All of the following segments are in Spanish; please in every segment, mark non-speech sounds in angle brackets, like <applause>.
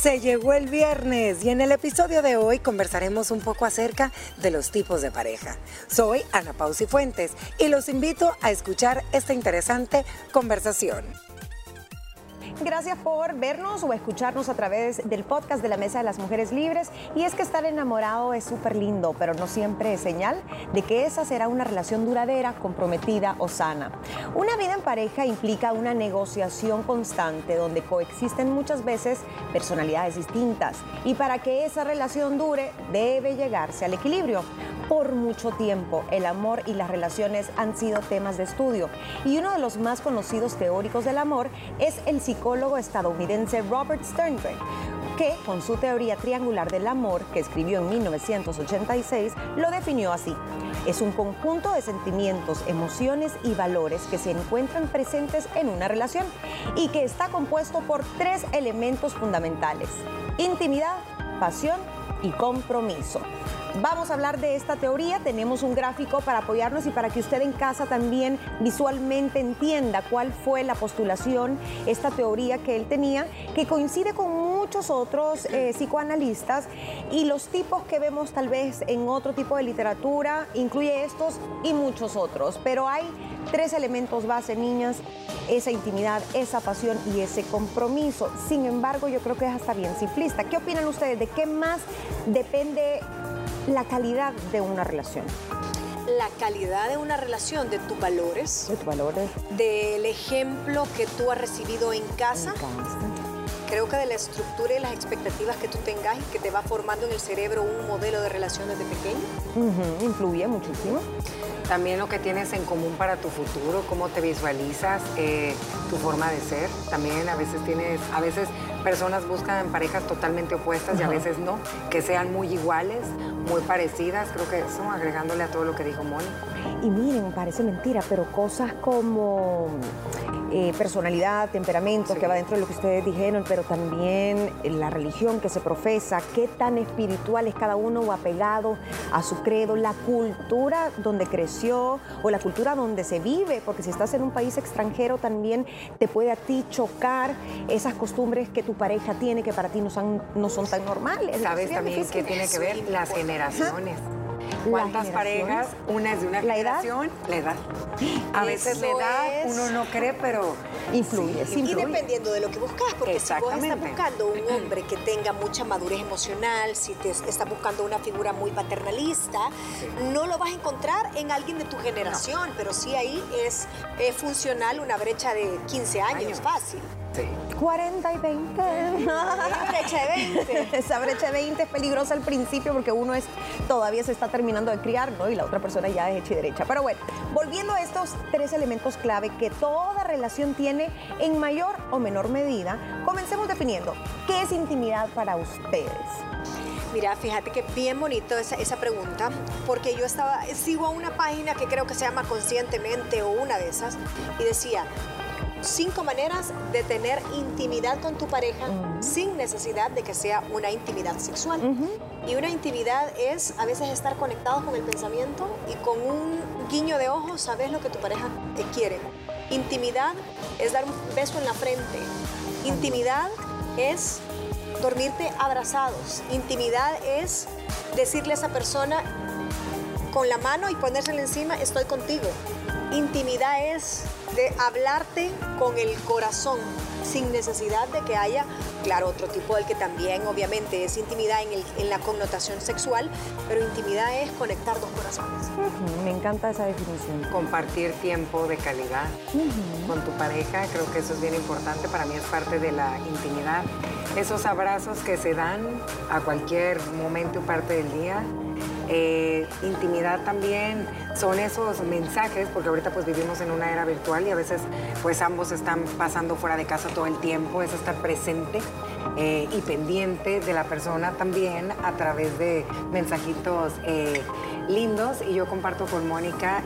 Se llegó el viernes y en el episodio de hoy conversaremos un poco acerca de los tipos de pareja. Soy Ana Pausi Fuentes y los invito a escuchar esta interesante conversación. Gracias por vernos o escucharnos a través del podcast de la Mesa de las Mujeres Libres. Y es que estar enamorado es súper lindo, pero no siempre es señal de que esa será una relación duradera, comprometida o sana. Una vida en pareja implica una negociación constante donde coexisten muchas veces personalidades distintas. Y para que esa relación dure, debe llegarse al equilibrio. Por mucho tiempo, el amor y las relaciones han sido temas de estudio. Y uno de los más conocidos teóricos del amor es el psicólogo estadounidense Robert Sternberg, que con su teoría triangular del amor, que escribió en 1986, lo definió así. Es un conjunto de sentimientos, emociones y valores que se encuentran presentes en una relación y que está compuesto por tres elementos fundamentales, intimidad, pasión y compromiso. Vamos a hablar de esta teoría, tenemos un gráfico para apoyarnos y para que usted en casa también visualmente entienda cuál fue la postulación, esta teoría que él tenía, que coincide con muchos otros eh, psicoanalistas y los tipos que vemos tal vez en otro tipo de literatura, incluye estos y muchos otros, pero hay tres elementos base, niñas, esa intimidad, esa pasión y ese compromiso. Sin embargo, yo creo que es hasta bien simplista. ¿Qué opinan ustedes? ¿De qué más depende la calidad de una relación? La calidad de una relación, de tus valores. De tus valores. Del ejemplo que tú has recibido en casa. Creo que de la estructura y las expectativas que tú tengas y que te va formando en el cerebro un modelo de relaciones de pequeño. Influye muchísimo. También lo que tienes en común para tu futuro, cómo te visualizas, eh, tu forma de ser. También a veces tienes, a veces personas buscan parejas totalmente opuestas y a veces no, que sean muy iguales, muy parecidas. Creo que eso agregándole a todo lo que dijo Moni. Y miren, parece mentira, pero cosas como eh, personalidad, temperamento, que va dentro de lo que ustedes dijeron, pero también la religión que se profesa, qué tan espiritual es cada uno o apegado a su credo, la cultura donde creció o la cultura donde se vive, porque si estás en un país extranjero también te puede a ti chocar esas costumbres que tu pareja tiene que para ti no son, no son tan normales. ¿Sabes también qué tiene que ver? Las generaciones. ¿Cuántas parejas? Una es de una ¿La generación, la edad. A veces la edad uno no cree, pero influye. Sí, y dependiendo de lo que buscas, porque si vos estás buscando un <clears throat> hombre que tenga mucha madurez emocional, si te estás buscando una figura muy paternalista, no lo vas a encontrar en alguien de tu generación, pero sí ahí es, es funcional una brecha de 15 años. fácil. 40 y 20. brecha de 20. Esa brecha de 20 es peligrosa al principio porque uno es todavía se está terminando de criar, ¿no? Y la otra persona ya es hecha y derecha. Pero bueno, volviendo a estos tres elementos clave que toda relación tiene en mayor o menor medida, comencemos definiendo qué es intimidad para ustedes. Mira, fíjate que bien bonito esa, esa, pregunta, porque yo estaba, sigo a una página que creo que se llama Conscientemente o una de esas, y decía, cinco maneras de tener intimidad con tu pareja sin necesidad de que sea una intimidad sexual. Y una intimidad es a veces estar conectados con el pensamiento y con un guiño de ojos sabes lo que tu pareja te quiere. Intimidad es dar un beso en la frente. Intimidad es dormirte abrazados. Intimidad es decirle a esa persona con la mano y ponérsela encima, estoy contigo. Intimidad es de hablarte con el corazón, sin necesidad de que haya, claro, otro tipo del que también obviamente es intimidad en, el, en la connotación sexual, pero intimidad es conectar dos corazones. Me encanta esa definición. Compartir tiempo de calidad con tu pareja, creo que eso es bien importante, para mí es parte de la intimidad. Esos abrazos que se dan a cualquier momento o parte del día, eh, intimidad también son esos mensajes, porque ahorita pues vivimos en una era virtual y a veces pues ambos están pasando fuera de casa todo el tiempo, es estar presente eh, y pendiente de la persona también a través de mensajitos eh, lindos y yo comparto con Mónica,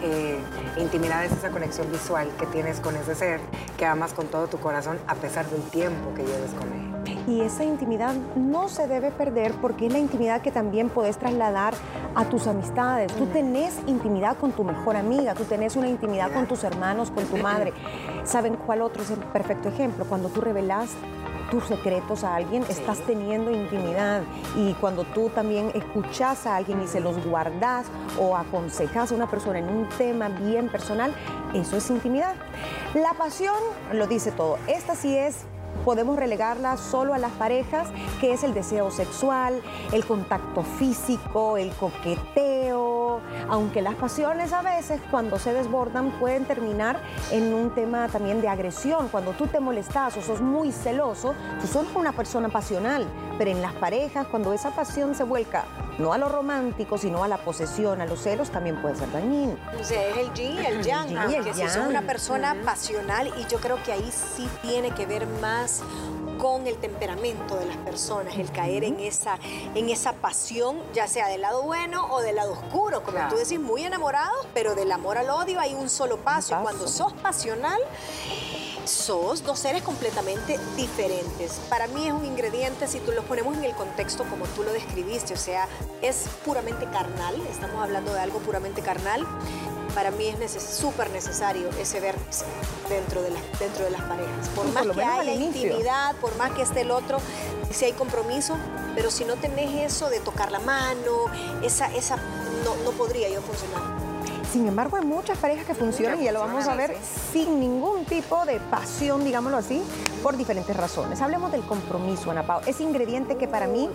intimidad es esa conexión visual que tienes con ese ser, que amas con todo tu corazón a pesar del tiempo que lleves con él. Y esa intimidad no se debe perder porque es la intimidad que también puedes trasladar a tus amistades. Tú tenés intimidad con tu mejor amiga, tú tenés una intimidad con tus hermanos, con tu madre. <clears throat> ¿Saben cuál otro es el perfecto ejemplo? Cuando tú revelas tus secretos a alguien, estás teniendo intimidad. Y cuando tú también escuchas a alguien y se los guardas o aconsejas a una persona en un tema bien personal, eso es intimidad. La pasión lo dice todo. Esta sí es podemos relegarla solo a las parejas, que es el deseo sexual, el contacto físico, el coqueteo, aunque las pasiones a veces cuando se desbordan pueden terminar en un tema también de agresión. Cuando tú te molestas o sos muy celoso, tú sos una persona pasional, pero en las parejas cuando esa pasión se vuelca no a lo romántico, sino a la posesión, a los celos, también puede ser dañino. O sea, es el yin y el <clears throat> yang, que si sos una persona pasional y yo creo que ahí sí tiene que ver más con el temperamento de las personas, el caer en esa, en esa pasión, ya sea del lado bueno o del lado oscuro, como tú decís, muy enamorados, pero del amor al odio hay un solo paso. Y cuando sos pasional, sos dos seres completamente diferentes. Para mí es un ingrediente, si tú lo ponemos en el contexto como tú lo describiste, o sea, es puramente carnal, estamos hablando de algo puramente carnal, para mí es súper necesario ese vértice dentro de, dentro de las parejas. Por más que haya intimidad, por más que esté el otro, si hay compromiso, pero si no tenés eso de tocar la mano, esa, esa no, no podría yo funcionar. Sin embargo, hay muchas parejas que funcionan y ya lo vamos a ver sin ningún tipo de pasión, digámoslo así, por diferentes razones. Hablemos del compromiso, Ana Pau. Ese ingrediente que para mí,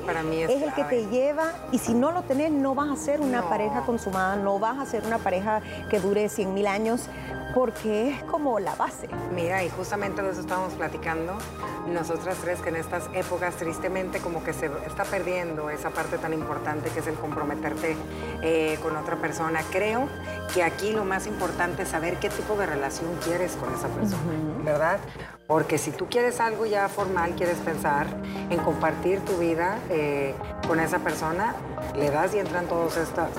es, el que te lleva y si no lo tenés no vas a ser una pareja consumada, no vas a ser una pareja que dure 100 mil años porque es como la base. Mira, y justamente de eso estábamos platicando, nosotras tres que en estas épocas tristemente como que se está perdiendo esa parte tan importante que es el comprometerte eh, con otra persona. Creo que aquí lo más importante es saber qué tipo de relación quieres con esa persona, ¿verdad? Porque si tú quieres algo ya formal, quieres pensar en compartir tu vida eh, con esa persona, le das y entran todas estas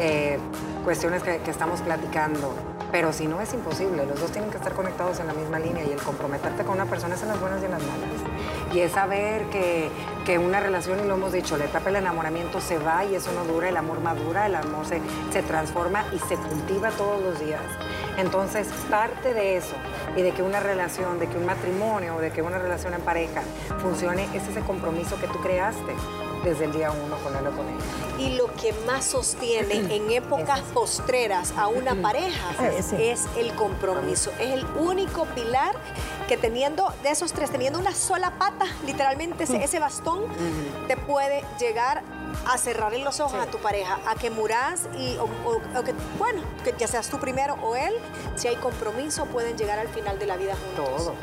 eh, cuestiones que, que estamos platicando pero si no, es imposible. Los dos tienen que estar conectados en la misma línea y el comprometerte con una persona es en las buenas y en las malas. Y es saber que, que una relación, y lo hemos dicho, la etapa del enamoramiento se va y eso no dura, el amor madura, el amor se, se transforma y se cultiva todos los días. Entonces, parte de eso y de que una relación, de que un matrimonio de que una relación en pareja funcione es ese compromiso que tú creaste desde el día uno con él o con ella. Y lo que más sostiene en épocas postreras a una pareja es el compromiso. Es el único pilar que teniendo, de esos tres, teniendo una sola pata, literalmente ese, bastón, te puede llegar a cerrarle los ojos a tu pareja, a que muras y, o, que, bueno, que ya seas tú primero o él, si hay compromiso, pueden llegar al final de la vida juntos. Todo.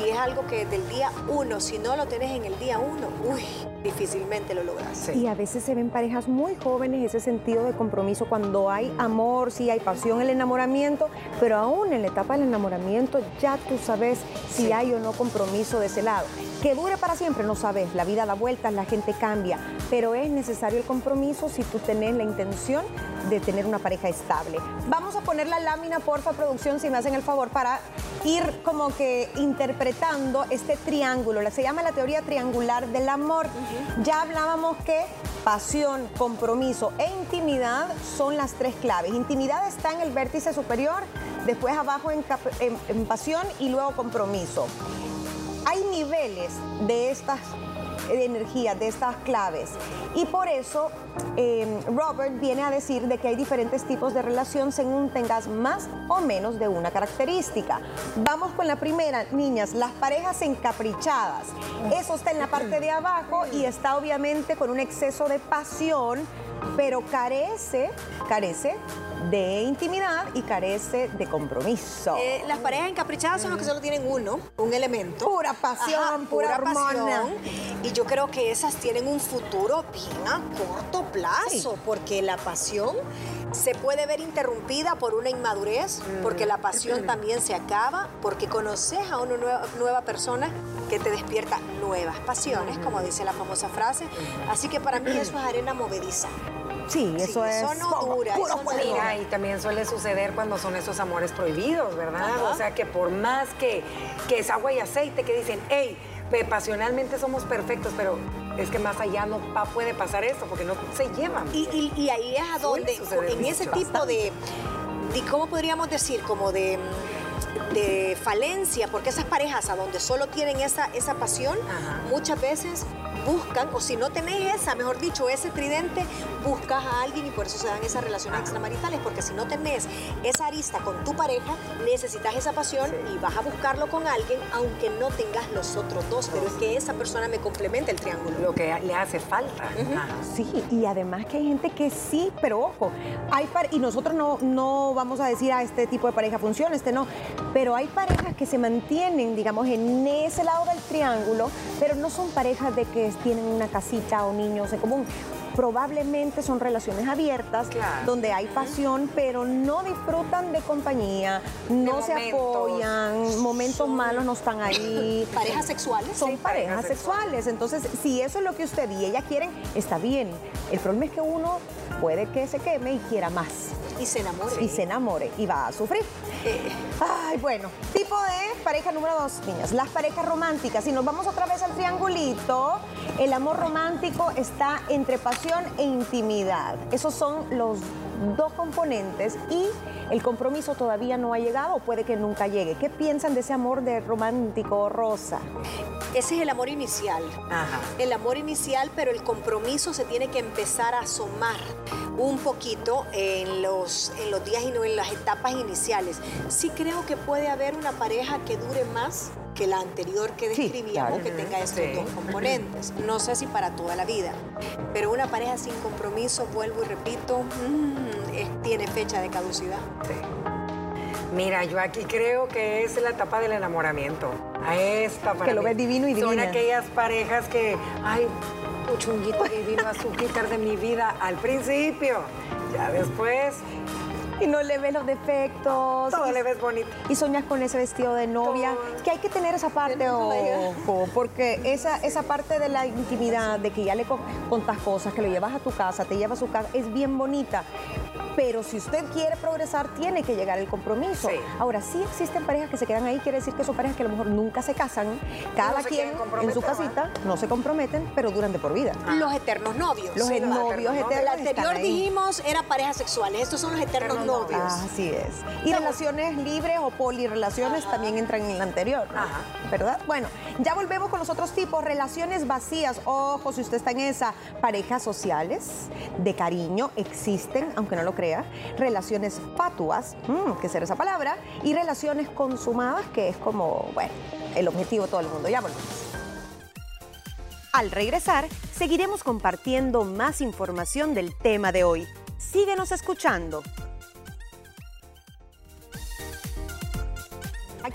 Y es algo que del día uno, si no lo tenés en el día uno, uy, difícilmente lo logras. Y a veces se ven parejas muy jóvenes ese sentido de compromiso cuando hay amor, sí hay pasión, el enamoramiento, pero aún en la etapa del enamoramiento ya tú sabes si hay o no compromiso de ese lado. Que dure para siempre, no sabes, la vida da vueltas, la gente cambia, pero es necesario el compromiso si tú tenés la intención de tener una pareja estable. Vamos a poner la lámina, porfa, producción, si me hacen el favor, para ir como que interpretando este triángulo. Se llama la teoría triangular del amor. Ya hablábamos que pasión, compromiso e intimidad son las tres claves. Intimidad está en el vértice superior, después abajo en, pasión y luego compromiso. Hay niveles de estas de energía, de estas claves. Y por eso em, Robert viene a decir de que hay diferentes tipos de relación según tengas más o menos de una característica. Vamos con la primera, niñas, las parejas encaprichadas. Eso está en la parte de abajo y está obviamente con un exceso de pasión, pero carece, carece de intimidad y carece de compromiso. Eh, las parejas encaprichadas son las que solo tienen uno, un elemento. Pura pasión, pura, pasión. Y yo creo que esas tienen un futuro bien a corto plazo, porque la pasión se puede ver interrumpida por una inmadurez, porque la pasión <clears throat> también se acaba, porque conoces a una nueva, persona que te despierta nuevas pasiones, como dice la famosa frase. Así que para mí eso es arena movediza. Sí, eso es. Eso no dura. Puro y también suele suceder cuando son esos amores prohibidos, ¿verdad? O sea, que por más que, que es agua y aceite, que dicen, hey, pasionalmente somos perfectos, pero es que más allá no puede pasar eso, porque no se llevan. Y, ahí es a donde, en ese tipo de, ¿cómo podríamos decir? Como de de falencia, porque esas parejas a donde solo tienen esa, esa pasión, muchas veces buscan, o si no tenés esa, mejor dicho, ese tridente, buscas a alguien y por eso se dan esas relaciones extramaritales, porque si no tenés esa arista con tu pareja, necesitas esa pasión y vas a buscarlo con alguien, aunque no tengas los otros dos, pero es que esa persona me complementa el triángulo. Lo que le hace falta. Sí, y además que hay gente que sí, pero ojo, hay y nosotros no, no vamos a decir a este tipo de pareja funciona, este no, pero hay parejas que se mantienen, digamos, en ese lado del triángulo, pero no son parejas de que tienen una casita o niños en común probablemente son relaciones abiertas, donde hay pasión, pero no disfrutan de compañía, no se apoyan, momentos malos no están ahí. <laughs> ¿Parejas sexuales? Son parejas, sexuales. Entonces, si eso es lo que usted y ella quieren, está bien. El problema es que uno puede que se queme y quiera más. Y se enamore. Y se enamore y va a sufrir. Eh. Ay, bueno. Tipo de pareja número dos, niñas. Las parejas románticas. Si nos vamos otra vez al triangulito, el amor romántico está entre pasión e intimidad. Esos son los dos componentes y el compromiso todavía no ha llegado o puede que nunca llegue. ¿Qué piensan de ese amor de romántico rosa? Ese es el amor inicial. El amor inicial, pero el compromiso se tiene que empezar a asomar un poquito en los, en los días y no en las etapas iniciales. Sí creo que puede haber una pareja que dure más que la anterior que describíamos, que tenga estos dos componentes. No sé si para toda la vida, pero una pareja sin compromiso, vuelvo y repito, mm, tiene fecha de caducidad. Mira, yo aquí creo que es la etapa del enamoramiento. A esta para Que lo ves divino y divino. Son aquellas parejas que, ay, un chunguito divino, azúcar de mi vida al principio. Ya después y no le ves los defectos. Todo le ves bonito. Y soñas con ese vestido de novia. Que hay que tener esa parte, ojo, porque esa, esa parte de la intimidad, de que ya le contas cosas, que lo llevas a tu casa, te llevas a su casa, es bien bonita. Pero si usted quiere progresar, tiene que llegar el compromiso. Ahora, sí existen parejas que se quedan ahí, quiere decir que son parejas que a lo mejor nunca se casan, cada quien en su casita, no se comprometen, pero duran de por vida. Los eternos novios. Los novios eternos. El anterior dijimos era parejas sexuales, estos son los eternos novios. así es. Y relaciones libres o polirrelaciones también entran en el anterior, ¿verdad? Bueno, ya volvemos con los otros tipos. Relaciones vacías, ojo, si usted está en esa, parejas sociales de cariño existen, aunque no lo relaciones fatuas, mm, que será esa palabra, y relaciones consumadas, que es como, bueno, el objetivo todo el mundo. Ya volvemos. Al regresar, seguiremos compartiendo más información del tema de hoy. Síguenos escuchando.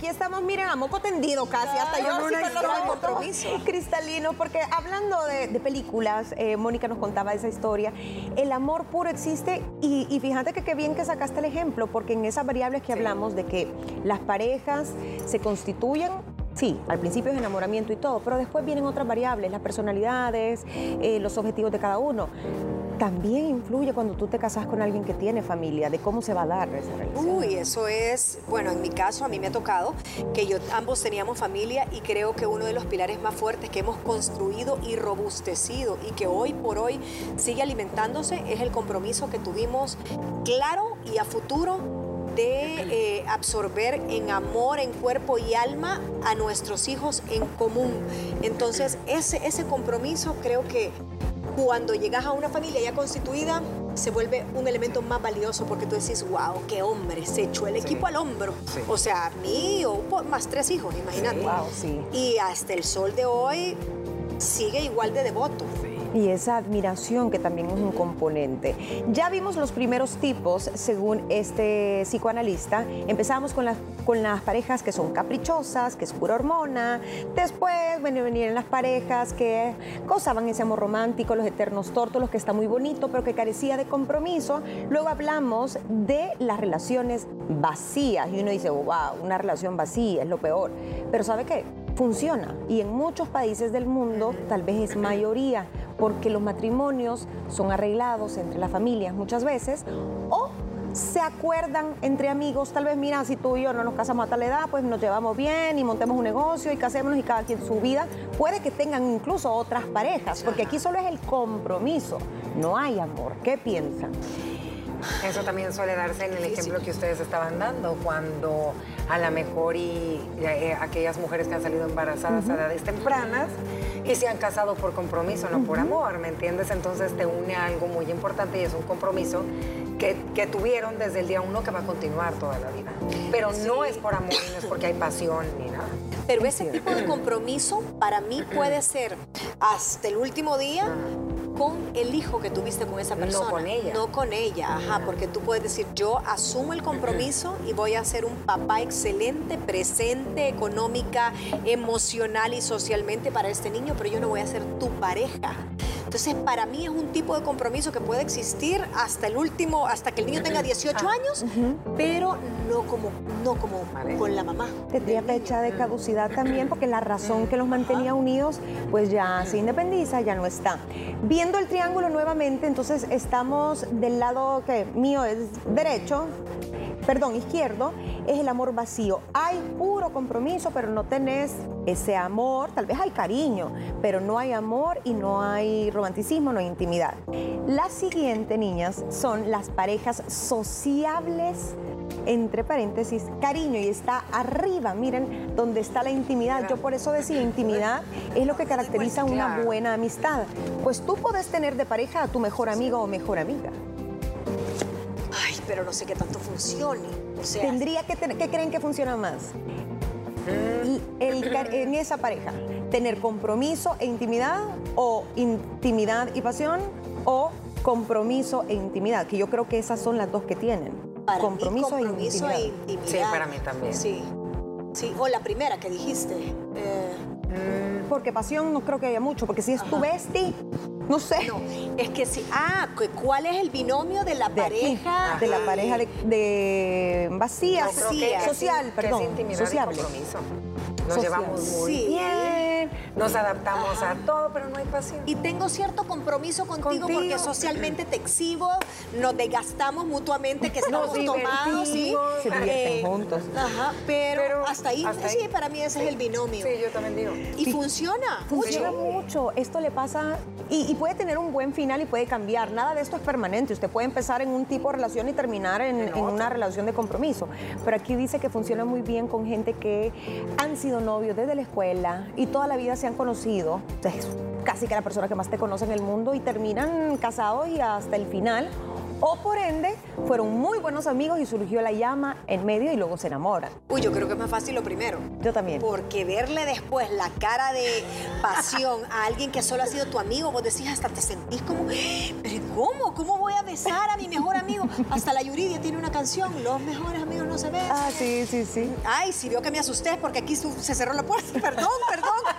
Aquí estamos, miren, a moco tendido casi, hasta yo sí con compromiso. <laughs> Cristalino, porque hablando de, películas, eh, Mónica nos contaba esa historia, el amor puro existe y, fíjate que qué bien que sacaste el ejemplo, porque en esas variables que hablamos de que las parejas se constituyen Sí, al principio es enamoramiento y todo, pero después vienen otras variables, las personalidades, eh, los objetivos de cada uno también influye cuando tú te casas con alguien que tiene familia, de cómo se va a dar esa relación. Uy, eso es, bueno, en mi caso a mí me ha tocado que yo ambos teníamos familia y creo que uno de los pilares más fuertes que hemos construido y robustecido y que hoy por hoy sigue alimentándose es el compromiso que tuvimos claro y a futuro de eh, absorber en amor, en cuerpo y alma a nuestros hijos en común. Entonces, ese, ese compromiso creo que cuando llegas a una familia ya constituida, se vuelve un elemento más valioso porque tú decís, wow, qué hombre, se echó el equipo al hombro. O sea, mío, más tres hijos, imagínate. y hasta el sol de hoy sigue igual de devoto y esa admiración que también es un componente. Ya vimos los primeros tipos según este psicoanalista. Empezamos con las, con las parejas que son caprichosas, que es pura hormona. Después venían las parejas que gozaban ese amor romántico, los eternos tortos, los que está muy bonito, pero que carecía de compromiso. Luego hablamos de las relaciones vacías y uno dice, wow, una relación vacía es lo peor. Pero ¿sabe qué? Funciona y en muchos países del mundo tal vez es mayoría porque los matrimonios son arreglados entre las familias muchas veces o se acuerdan entre amigos, tal vez mira, si tú y yo no nos casamos a tal edad, pues nos llevamos bien y montemos un negocio y casémonos y cada quien su vida. Puede que tengan incluso otras parejas, porque aquí solo es el compromiso, no hay amor. ¿Qué piensan? Eso también suele darse en el ejemplo que ustedes estaban dando, cuando a lo mejor y eh, aquellas mujeres que han salido embarazadas a edades tempranas y se han casado por compromiso, no por amor, ¿me entiendes? Entonces te une a algo muy importante y es un compromiso que, que tuvieron desde el día uno que va a continuar toda la vida. Pero no es por amor, no es porque hay pasión ni nada. Pero ese tipo de compromiso para mí puede ser hasta el último día con el hijo que tuviste con esa persona. No con ella. No con ella, ajá, porque tú puedes decir, yo asumo el compromiso y voy a ser un papá excelente, presente, económica, emocional y socialmente para este niño, pero yo no voy a ser tu pareja. Entonces, para mí es un tipo de compromiso que puede existir hasta el último, hasta que el niño tenga 18 años, pero no como, no como con la mamá. Tendría fecha de caducidad también porque la razón que los mantenía unidos pues ya se independiza, ya no está. Viendo el triángulo nuevamente, entonces estamos del lado que mío es derecho, perdón, izquierdo, es el amor vacío. Hay puro compromiso, pero no tenés ese amor, tal vez hay cariño, pero no hay amor y no hay romanticismo, no hay intimidad. La siguiente, niñas, son las parejas sociables entre paréntesis, cariño y está arriba, miren, donde está la intimidad. Yo por eso decía, intimidad es lo que caracteriza una buena amistad. Pues tú puedes tener de pareja a tu mejor amigo o mejor amiga. Pero no sé qué tanto funcione. O sea, Tendría que tener, ¿qué creen que funciona más? El en esa pareja, tener compromiso e intimidad o intimidad y pasión o compromiso e intimidad, que yo creo que esas son las dos que tienen. para mí, compromiso, compromiso e e intimidad. Sí, para mí también. Sí. Sí, o la primera que dijiste. eh, Porque pasión no creo que haya mucho, porque si es tu bestie, no sé. no, es que sí. Ah, ¿cuál es el binomio de la de aquí, pareja? de la pareja de, de vacía, que social, que perdón, es intimidad sociable. y compromiso. Nos Social. llevamos muy Sí. bien, nos adaptamos a todo, pero no hay pasión. Y tengo cierto compromiso contigo, Contigo. porque socialmente te exhibo, nos desgastamos mutuamente, que <laughs> estamos tomados, ¿sí? Se divierten juntos. Ajá, pero, Pero hasta ahí, hasta sí, para mí ese es el binomio. Sí, yo también digo. Y funciona, Funciona mucho. mucho. Esto le pasa y, y puede tener un buen final y puede cambiar. Nada de esto es permanente. Usted puede empezar en un tipo de relación y terminar en, en una relación de compromiso. Pero aquí dice que funciona muy bien con gente que han sido novios desde la escuela y toda la vida se han conocido. O sea, es casi que la persona que más te conoce en el mundo y terminan casados y hasta el final. O por ende, fueron muy buenos amigos y surgió la llama en medio y luego se enamoran. Uy, yo creo que es más fácil lo primero. Yo también. Porque verle después la cara de pasión a alguien que solo ha sido tu amigo, vos decís, hasta te sentís como, pero ¿cómo? ¿Cómo voy a besar a mi mejor amigo? Hasta la Yuridia tiene una canción, Los mejores amigos no se besan. Ah, sí, sí, sí. Ay, si vio que me asusté porque aquí se cerró la puerta. <laughs> Perdón, perdón.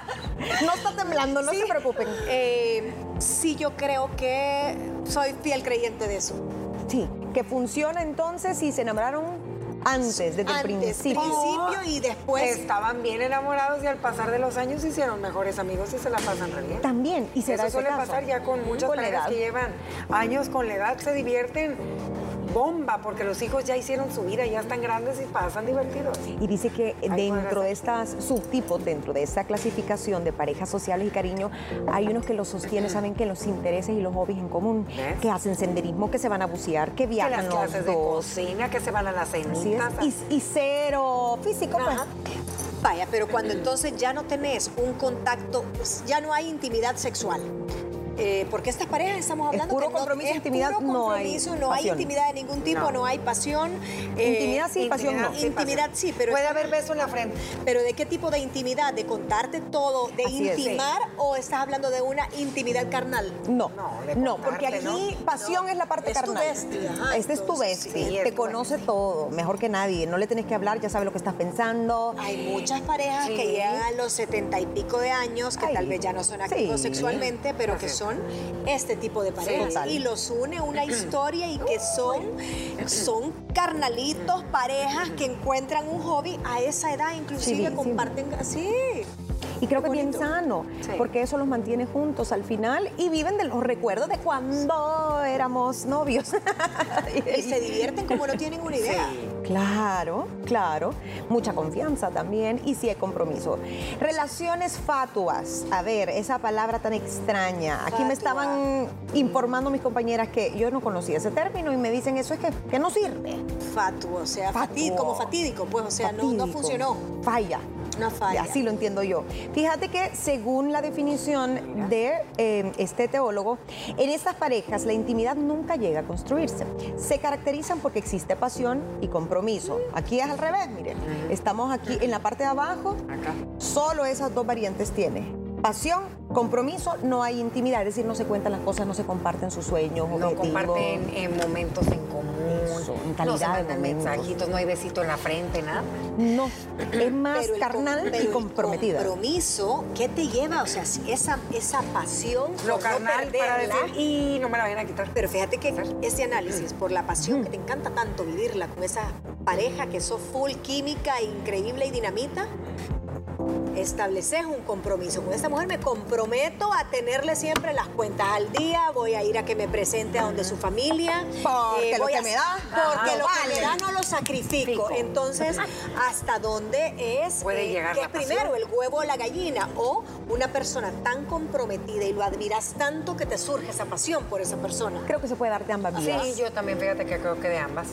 <laughs> No está temblando, no Sí. se preocupen. Eh, sí, yo creo que soy fiel creyente de eso. Sí, que funciona entonces si se enamoraron antes, desde el Antes, principio. principio y después. Estaban bien enamorados y al pasar de los años se hicieron mejores amigos y se la pasan re bien. También, y se da Eso suele caso. pasar ya con muchas parejas que llevan años con la edad, se divierten bomba porque los hijos ya hicieron su vida, ya están grandes y pasan divertidos. Y dice que dentro de estas subtipos, dentro de esta clasificación de parejas sociales y cariño, hay unos que los sostienen, saben que los intereses y los hobbies en común, ¿Ves? que hacen senderismo, que se van a bucear, que Que viajan las los clases de dos. cocina, que se van a es. cenitas. Y, y cero físico, pues. Ajá. Vaya, pero cuando entonces ya no tenés un contacto, ya no hay intimidad sexual. Eh, porque estas parejas estamos hablando puro que no- compromiso, es intimidad, puro no hay compromiso, no hay intimidad de ningún tipo, no, No. hay pasión. eh, Intimidad sí, pasión no. Intimidad sí, pero Puede haber beso en la frente. Pero ¿de qué tipo de intimidad? ¿De contarte todo? ¿De Así es, intimar o estás hablando de una intimidad carnal? No, No, de no, porque aquí ¿no? pasión es la parte Es tu carnal. bestia, ajá, este es tu bestia, sí, es te tu conoce todo, mejor que nadie. No le tenés que hablar, ya sabe lo que estás pensando. Hay muchas parejas que llegan a los setenta y pico de años, que Ay, tal vez ya no son activos sí. sexualmente, pero que es. Son este tipo de parejas. y los une una historia y que son, son carnalitos, parejas que encuentran un hobby a esa edad, inclusive sí. comparten. Sí. Y creo que es bien sano, porque eso los mantiene juntos al final y viven de los recuerdos de cuando éramos novios. <laughs> y se divierten como no tienen una idea. Claro, claro. Mucha confianza también y sí hay compromiso. Relaciones fatuas. A ver, esa palabra tan extraña. Aquí me estaban informando mis compañeras que yo no conocía ese término y me dicen eso es que, que no sirve. Fatuo, o sea, como fatídico, pues, o sea, no, no funcionó. Falla. Una falla. Así lo entiendo yo. Fíjate que según la definición de eh, este teólogo, en estas parejas la intimidad nunca llega a construirse. Se caracterizan porque existe pasión y compromiso. Aquí es al revés, miren. Estamos aquí en la parte de abajo. Solo esas dos variantes tiene pasión, compromiso, no hay intimidad, es decir, no se cuentan las cosas, no se comparten sus sueños, no comparten en momentos en común, en calidad no de mensajitos, no hay besito en la frente, nada. No, es más carnal y comprometida. El compromiso, ¿qué te lleva? O sea, esa, esa pasión, lo carnal para decir, y no me la vayan a quitar. Pero fíjate que ese análisis, por la pasión que te encanta tanto vivirla con esa pareja que sos full química, increíble y dinamita, estableces un compromiso. Con esta mujer me comprometo a tenerle siempre las cuentas al día, voy a ir a que me presente a donde su familia. Porque eh, lo que me da, porque lo que me da no lo sacrifico. Entonces, ¿hasta dónde es? Puede eh, llegar que primero, el huevo o la gallina? O una persona tan comprometida y lo admiras tanto que te surge esa pasión por esa persona. Creo que se puede dar de ambas vidas. Sí, yo también, fíjate que creo que de ambas.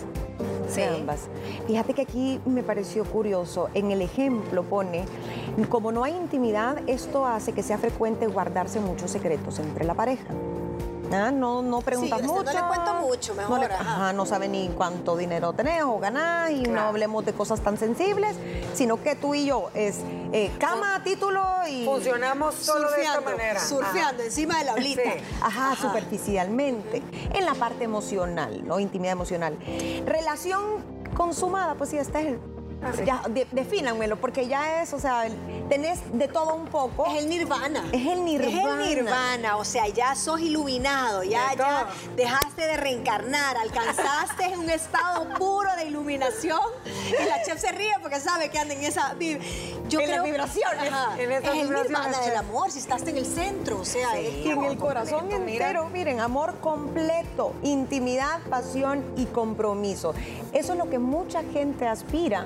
Sí. ambas. Fíjate que aquí me pareció curioso. En el ejemplo pone, como no hay intimidad, esto hace que sea frecuente guardarse muchos secretos entre la pareja. Ah, no, no preguntas mucho. No le cuento mucho, mejor. No, no sabe ni cuánto dinero tenés o ganás y no hablemos de cosas tan sensibles, sino que tú y yo es eh, cama, título y... Funcionamos solo de esta manera. Surfeando encima de la olita. Ajá, superficialmente. En la parte emocional, ¿no? Intimidad emocional. Relación consumada, pues sí, este es el Ya, defínanmelo, porque ya es, o sea, tenés de todo un poco. Es el nirvana. Es el nirvana. Es el nirvana, o sea, ya sos iluminado, ya, ya dejaste de reencarnar, alcanzaste un estado puro de iluminación. Y la chef se ríe porque sabe que anda en esa... Yo en las vibraciones. En es el nirvana del amor, si estás en el centro, o sea, es que en el corazón entero, miren, amor completo, intimidad, pasión y compromiso. Eso es lo que mucha gente aspira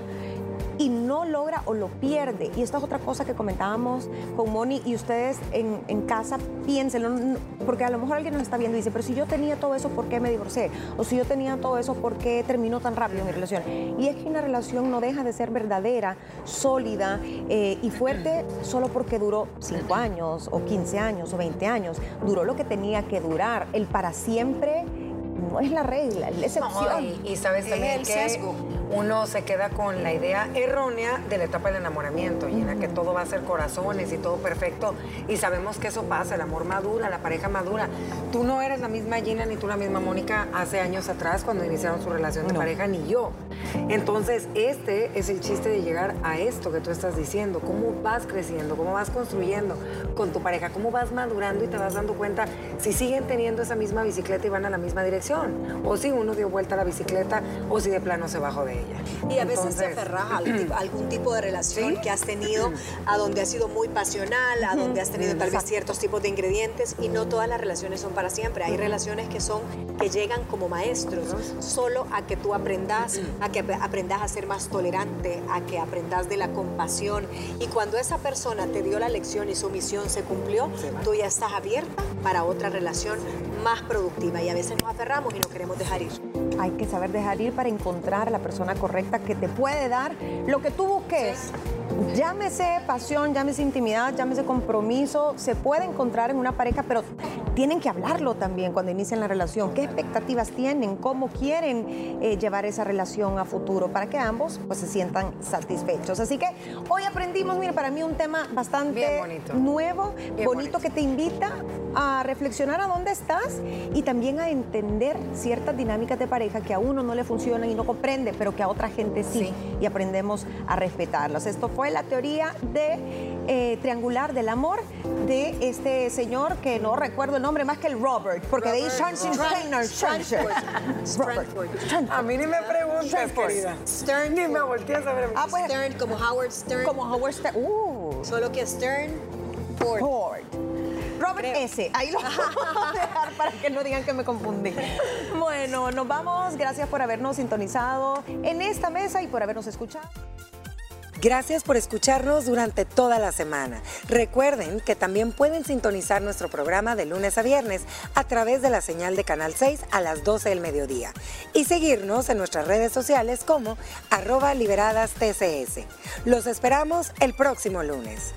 y no logra o lo pierde. Y esta es otra cosa que comentábamos con Moni y ustedes en, casa piénsenlo, porque a lo mejor alguien nos está viendo y dice, pero si yo tenía todo eso, ¿por qué me divorcié? O si yo tenía todo eso, ¿por qué terminó tan rápido mi relación? Y es que una relación no deja de ser verdadera, sólida eh, y fuerte solo porque duró 5 años o 15 años o 20 años. Duró lo que tenía que durar. El para siempre no es la regla, es la excepción. y, sabes también el que sesgo. Uno se queda con la idea errónea de la etapa del enamoramiento, y en la que todo va a ser corazones y todo perfecto. Y sabemos que eso pasa, el amor madura, la pareja madura. Tú no eres la misma Gina ni tú la misma Mónica hace años atrás cuando iniciaron su relación de pareja, ni yo. Entonces, este es el chiste de llegar a esto que tú estás diciendo. ¿Cómo vas creciendo? ¿Cómo vas construyendo con tu pareja? ¿Cómo vas madurando y te vas dando cuenta si siguen teniendo esa misma bicicleta y van a la misma dirección? O si uno dio vuelta a la bicicleta o si de plano se bajó de ella. Y a veces te aferras a <clears throat> algún tipo de relación que has tenido, a donde ha sido muy pasional, a donde has tenido tal vez ciertos tipos de ingredientes y no todas las relaciones son para siempre. Hay relaciones que son, que llegan como maestros, solo a que tú aprendas, a que aprendas a ser más tolerante, a que aprendas de la compasión. Y cuando esa persona te dio la lección y su misión se cumplió, tú ya estás abierta para otra relación más productiva. Y a veces nos aferramos y no queremos dejar ir. Hay que saber dejar ir para encontrar a la persona correcta que te puede dar lo que tú busques. Llámese pasión, llámese intimidad, llámese compromiso, se puede encontrar en una pareja, pero tienen que hablarlo también cuando inician la relación. ¿Qué expectativas tienen? ¿Cómo quieren eh, llevar esa relación a futuro para que ambos pues, se sientan satisfechos? Así que hoy aprendimos, mire, para mí un tema bastante nuevo, bonito, que te invita a reflexionar a dónde estás y también a entender ciertas dinámicas de pareja que a uno no le funcionan y no comprende, pero que a otra gente sí, sí. y aprendemos a respetarlas. Esto fue la teoría de eh, triangular del amor de este señor que no recuerdo el nombre más que el Robert, porque de ahí A mí ni me preguntas, querida. Stern. Ni me volteas a ver. Ah, pues, Stern, como Howard Stern. Como Howard Stern. Uh. Solo que Stern, Ford. Ford. Robert S. Ahí lo vamos a dejar para que no digan que me confundí. Bueno, nos vamos. Gracias por habernos sintonizado en esta mesa y por habernos escuchado. Gracias por escucharnos durante toda la semana. Recuerden que también pueden sintonizar nuestro programa de lunes a viernes a través de la señal de Canal 6 a las 12 del mediodía y seguirnos en nuestras redes sociales como arroba liberadas TCS. Los esperamos el próximo lunes.